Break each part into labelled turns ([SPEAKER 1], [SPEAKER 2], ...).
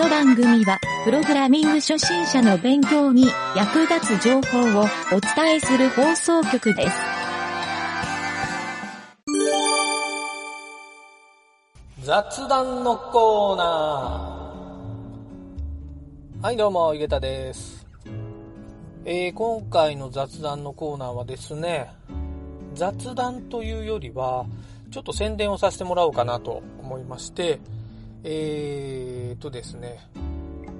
[SPEAKER 1] の番組は、プログラミング初心者の勉強に役立つ情報をお伝えする放送局です。
[SPEAKER 2] 雑談のコーナー。はい、どうも、ゆげたです。えー、今回の雑談のコーナーはですね、雑談というよりは、ちょっと宣伝をさせてもらおうかなと思いまして、えーとですね、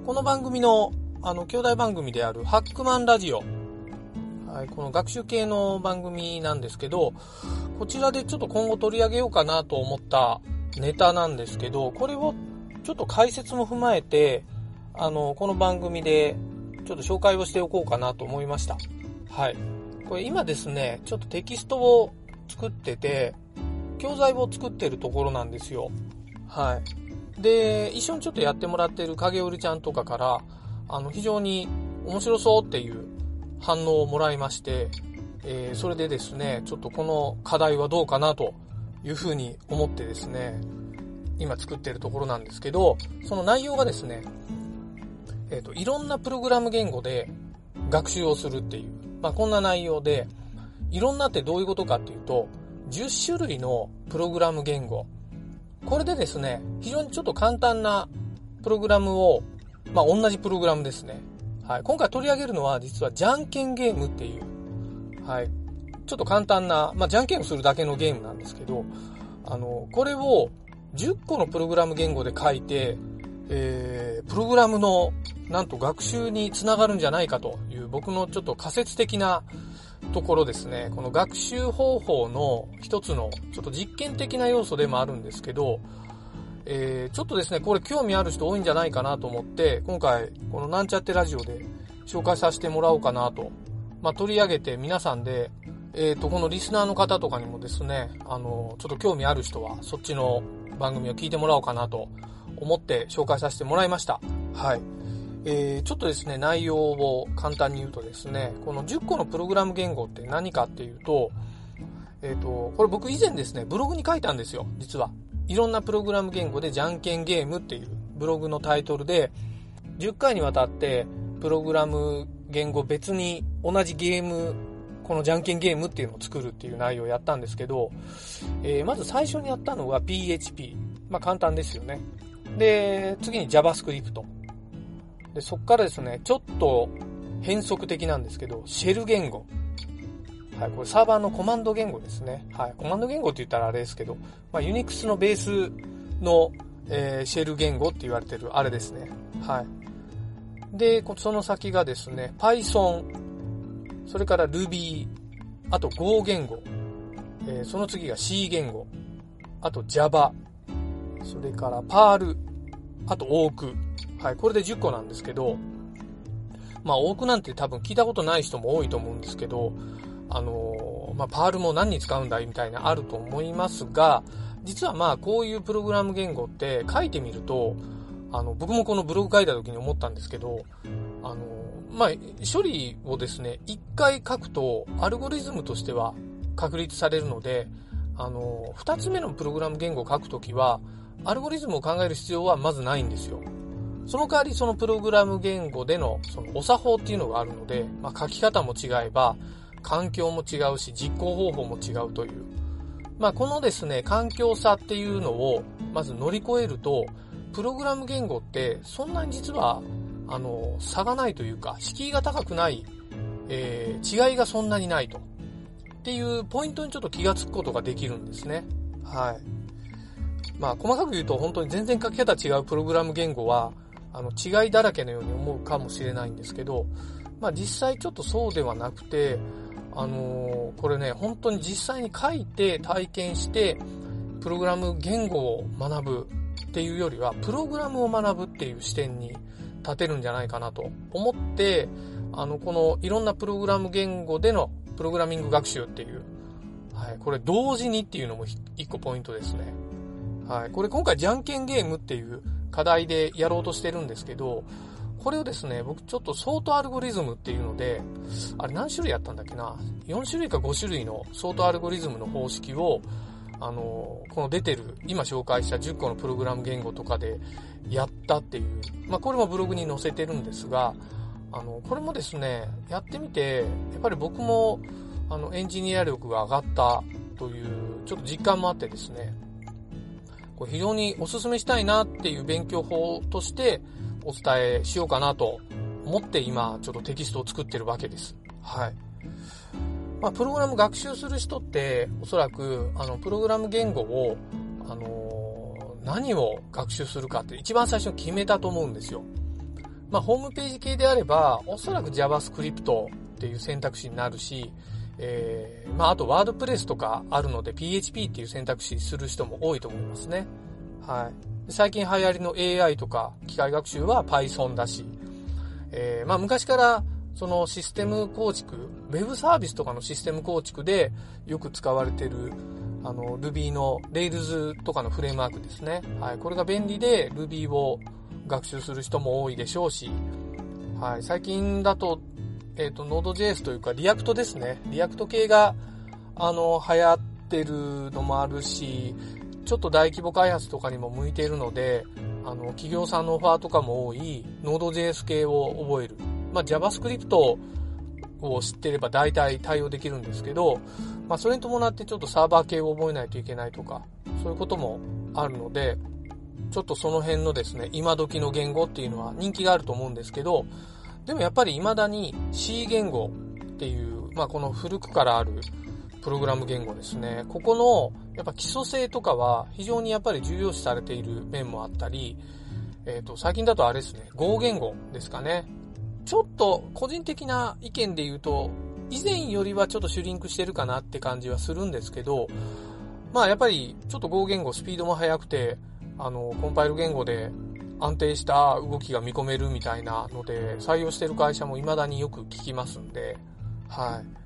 [SPEAKER 2] この番組の、あの、兄弟番組であるハックマンラジオ。はい、この学習系の番組なんですけど、こちらでちょっと今後取り上げようかなと思ったネタなんですけど、これをちょっと解説も踏まえて、あの、この番組でちょっと紹介をしておこうかなと思いました。はい。これ今ですね、ちょっとテキストを作ってて、教材を作ってるところなんですよ。はい。で、一緒にちょっとやってもらってる影織ちゃんとかから、あの、非常に面白そうっていう反応をもらいまして、えー、それでですね、ちょっとこの課題はどうかなというふうに思ってですね、今作ってるところなんですけど、その内容がですね、えっ、と、いろんなプログラム言語で学習をするっていう、まあ、こんな内容で、いろんなってどういうことかっていうと、10種類のプログラム言語。これでですね、非常にちょっと簡単なプログラムを、まあ、同じプログラムですね。はい。今回取り上げるのは、実はじゃんけんゲームっていう、はい。ちょっと簡単な、まあ、じゃんけんをするだけのゲームなんですけど、あの、これを10個のプログラム言語で書いて、えー、プログラムの、なんと学習につながるんじゃないかという僕のちょっと仮説的なところですね。この学習方法の一つのちょっと実験的な要素でもあるんですけど、えー、ちょっとですね、これ興味ある人多いんじゃないかなと思って、今回このなんちゃってラジオで紹介させてもらおうかなと。まあ、取り上げて皆さんで、えっ、と、このリスナーの方とかにもですね、あの、ちょっと興味ある人はそっちの番組を聞いてもらおうかなと思って紹介させてもらいました。はい。えー、ちょっとですね、内容を簡単に言うとですね、この10個のプログラム言語って何かっていうと、えっ、と、これ僕以前ですね、ブログに書いたんですよ、実は。いろんなプログラム言語でじゃんけんゲームっていうブログのタイトルで、10回にわたってプログラム言語別に同じゲーム、このじゃんけんゲームっていうのを作るっていう内容をやったんですけど、えー、まず最初にやったのは PHP。まあ簡単ですよね。で、次に JavaScript。で、そっからですね、ちょっと変則的なんですけど、シェル言語。はい、これサーバーのコマンド言語ですね。はい、コマンド言語って言ったらあれですけど、まあ、ユニックスのベースの、えー、シェル言語って言われてるあれですね。はい。で、その先がですね、Python、それから Ruby、あと Go 言語、えー、その次が C 言語、あと Java、それから Perl、あと Oak。はい、これで10個なんですけど、まあ、多くなんて多分聞いたことない人も多いと思うんですけど、あのー、まあ、パールも何に使うんだいみたいなあると思いますが、実はまあ、こういうプログラム言語って書いてみると、あの、僕もこのブログ書いた時に思ったんですけど、あのー、まあ、処理をですね、一回書くと、アルゴリズムとしては確立されるので、あのー、二つ目のプログラム言語を書くときは、アルゴリズムを考える必要はまずないんですよ。その代わりそのプログラム言語でのそのお作法っていうのがあるので、まあ、書き方も違えば、環境も違うし、実行方法も違うという。まあ、このですね、環境差っていうのを、まず乗り越えると、プログラム言語って、そんなに実は、あの、差がないというか、敷居が高くない、えー、違いがそんなにないと。っていうポイントにちょっと気がつくことができるんですね。はい。まあ、細かく言うと本当に全然書き方違うプログラム言語は、あの、違いだらけのように思うかもしれないんですけど、まあ実際ちょっとそうではなくて、あのー、これね、本当に実際に書いて体験して、プログラム言語を学ぶっていうよりは、プログラムを学ぶっていう視点に立てるんじゃないかなと思って、あの、このいろんなプログラム言語でのプログラミング学習っていう、はい、これ同時にっていうのも一個ポイントですね。はい、これ今回じゃんけんゲームっていう課題でやろうとしてるんですけど、これをですね、僕ちょっとソートアルゴリズムっていうので、あれ何種類やったんだっけな ?4 種類か5種類のソートアルゴリズムの方式を、あの、この出てる、今紹介した10個のプログラム言語とかでやったっていう、まあ、これもブログに載せてるんですが、あの、これもですね、やってみて、やっぱり僕も、あの、エンジニア力が上がったという、ちょっと実感もあってですね、これ非常にお勧めしたいなっていう勉強法としてお伝えしようかなと思って今、ちょっとテキストを作ってるわけです。はい。まあ、プログラム学習する人って、おそらく、あの、プログラム言語を、あの、何を学習するかって一番最初に決めたと思うんですよ。まあ、ホームページ系であれば、おそらく JavaScript っていう選択肢になるし、えー、まあ、あとワードプレスとかあるので PHP っていう選択肢する人も多いと思いますね。はい。最近流行りの AI とか機械学習は Python だし、えー、まあ、昔からそのシステム構築、ウェブサービスとかのシステム構築でよく使われてるあの Ruby の Rails とかのフレームワークですね。はい。これが便利で Ruby を学習する人も多いでしょうし、はい。最近だと、えっ、ー、と、Node.js というか React ですね。 React 系が、あの、流行ってるのもあるし、ちょっと大規模開発とかにも向いているので、あの、企業さんのオファーとかも多い Node.js 系を覚える。まあ、JavaScript を知ってれば大体対応できるんですけど、まあ、それに伴ってちょっとサーバー系を覚えないといけないとか、そういうこともあるので、ちょっとその辺のですね、今時の言語っていうのは人気があると思うんですけど、でもやっぱり未だに C 言語っていう、まあ、この古くからあるプログラム言語ですね。ここのやっぱ基礎性とかは非常にやっぱり重要視されている面もあったり、えっ、ー、と、最近だとあれですね、Go 言語ですかね。ちょっと個人的な意見で言うと、以前よりはちょっとシュリンクしてるかなって感じはするんですけど、まあやっぱりちょっと Go 言語スピードも速くて、あの、コンパイル言語で安定した動きが見込めるみたいなので、採用してる会社も未だによく聞きますんで、はい。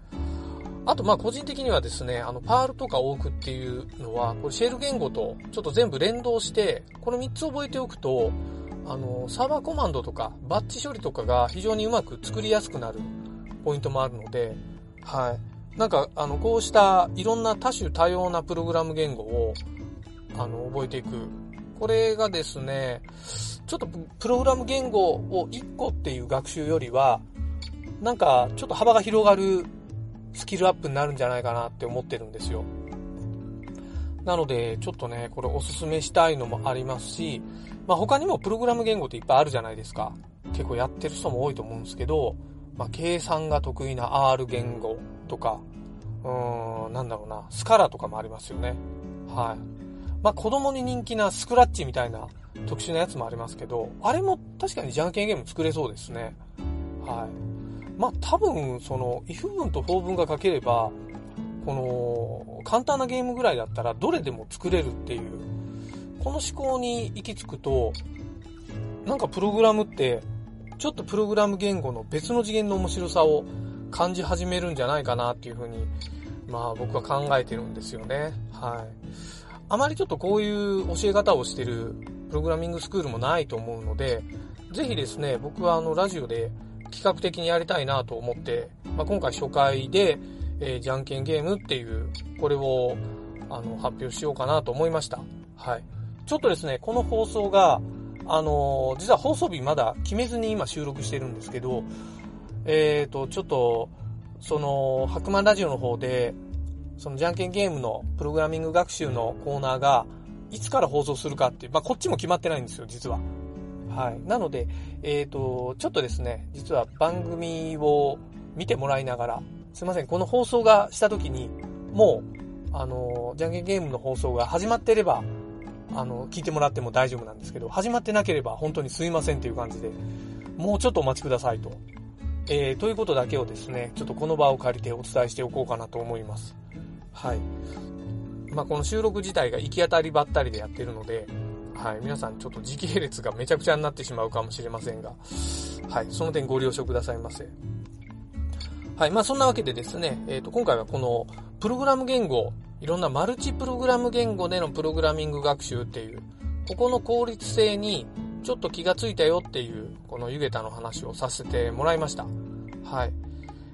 [SPEAKER 2] あと、まあ、個人的にはですね、あの、パールとかオークっていうのは、これシェル言語とちょっと全部連動して、この3つ覚えておくと、あの、サーバーコマンドとか、バッチ処理とかが非常にうまく作りやすくなるポイントもあるので、はい。なんか、あの、こうしたいろんな多種多様なプログラム言語を、あの、覚えていく。これがですね、ちょっとプログラム言語を1個っていう学習よりは、なんか、ちょっと幅が広がるスキルアップになるんじゃないかなって思ってるんですよ。なので、ちょっとね、これおすすめしたいのもありますし、まあ他にもプログラム言語っていっぱいあるじゃないですか。結構やってる人も多いと思うんですけど、まあ計算が得意な R 言語とか、うーん、なんだろうな、スカラとかもありますよね。はい。まあ子供に人気なスクラッチみたいな特殊なやつもありますけど、あれも確かにじゃんけんゲーム作れそうですね。はい。まあ多分、その、if 文と for 文が書ければ、この、簡単なゲームぐらいだったらどれでも作れるっていう、この思考に行き着くと、なんかプログラムって、ちょっとプログラム言語の別の次元の面白さを感じ始めるんじゃないかなっていうふうに、まあ僕は考えてるんですよね。はい。あまりちょっとこういう教え方をしてるプログラミングスクールもないと思うので、ぜひですね、僕はあのラジオで企画的にやりたいなと思って、まあ、今回初回で、えー、じゃんけんゲームっていう、これを、あの、発表しようかなと思いました。はい。ちょっとですね、この放送が、あのー、実は放送日まだ決めずに今収録してるんですけど、えっ、ー、と、ちょっと、その、白馬ラジオの方で、そのじゃんけんゲームのプログラミング学習のコーナーが、いつから放送するかっていう、まあ、こっちも決まってないんですよ、実は。はい。なので、えっ、ー、と、ちょっとですね、実は番組を見てもらいながら、すいません、この放送がした時に、もう、あの、じゃんけんゲームの放送が始まってれば、あの、聞いてもらっても大丈夫なんですけど、始まってなければ本当にすいませんっていう感じで、もうちょっとお待ちくださいと。えー、ということだけをですね、ちょっとこの場を借りてお伝えしておこうかなと思います。はい。まあ、この収録自体が行き当たりばったりでやってるので、はい、皆さんちょっと時系列がめちゃくちゃになってしまうかもしれませんが、はい、その点ご了承くださいませ。はい、まあそんなわけでですね、えっ、ー、と、今回はこのプログラム言語、いろんなマルチプログラム言語でのプログラミング学習っていう、ここの効率性にちょっと気がついたよっていう、このゆげたの話をさせてもらいました。はい。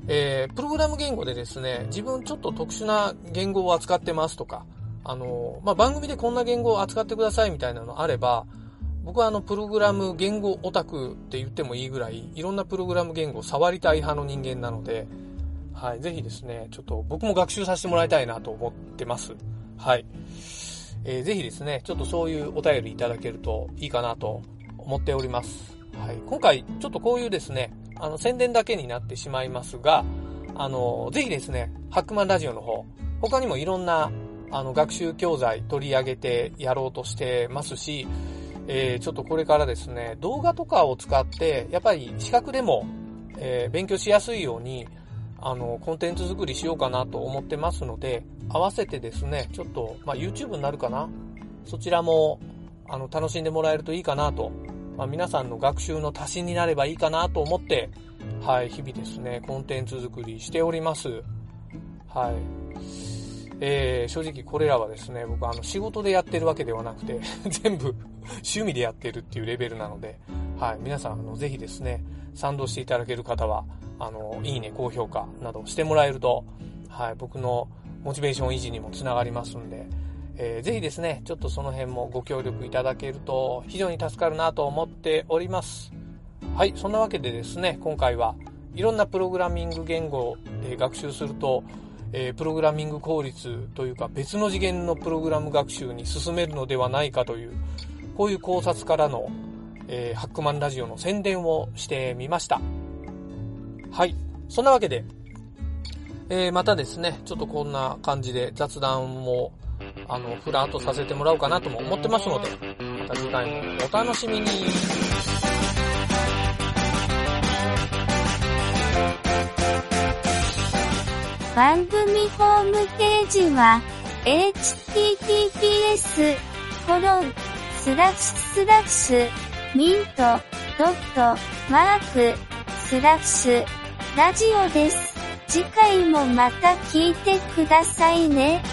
[SPEAKER 2] えー、プログラム言語でですね、自分ちょっと特殊な言語を扱ってますとか、あの、まあ、番組でこんな言語を扱ってくださいみたいなのあれば、僕はあの、プログラム言語オタクって言ってもいいぐらい、いろんなプログラム言語を触りたい派の人間なので、はい、ぜひですね、ちょっと僕も学習させてもらいたいなと思ってます。はい。えー、ぜひですね、ちょっとそういうお便りいただけるといいかなと思っております。はい。今回、ちょっとこういうですね、あの、宣伝だけになってしまいますが、あの、ぜひですね、ハックマンラジオの方、他にもいろんな、あの、学習教材取り上げてやろうとしてますし、えー、ちょっとこれからですね、動画とかを使って、やっぱり資格でも、えー、勉強しやすいように、あの、コンテンツ作りしようかなと思ってますので、合わせてですね、ちょっと、まあ、YouTube になるかな？そちらも、あの、楽しんでもらえるといいかなと、まあ、皆さんの学習の足しになればいいかなと思って、はい、日々ですね、コンテンツ作りしております。はい。えー、正直これらはですね、僕あの仕事でやってるわけではなくて 全部趣味でやってるっていうレベルなので、はい、皆さんあのぜひですね、賛同していただける方は、あの、いいね、高評価などしてもらえると、はい、僕のモチベーション維持にもつながりますんで、えー、ぜひですね、ちょっとその辺もご協力いただけると非常に助かるなと思っております。はい、そんなわけでですね、今回はいろんなプログラミング言語で学習すると、え、プログラミング効率というか別の次元のプログラム学習に進めるのではないかという、こういう考察からの、えー、ハックマンラジオの宣伝をしてみました。はい。そんなわけで、えー、またですね、ちょっとこんな感じで雑談も、あの、ふらっとさせてもらおうかなとも思ってますので、また次回もお楽しみに。
[SPEAKER 3] 番組ホームページは、https, コロン、スラッシュスラッシュ、ミント、ドット、マーク、スラッシュ、ラジオです。次回もまた聞いてくださいね。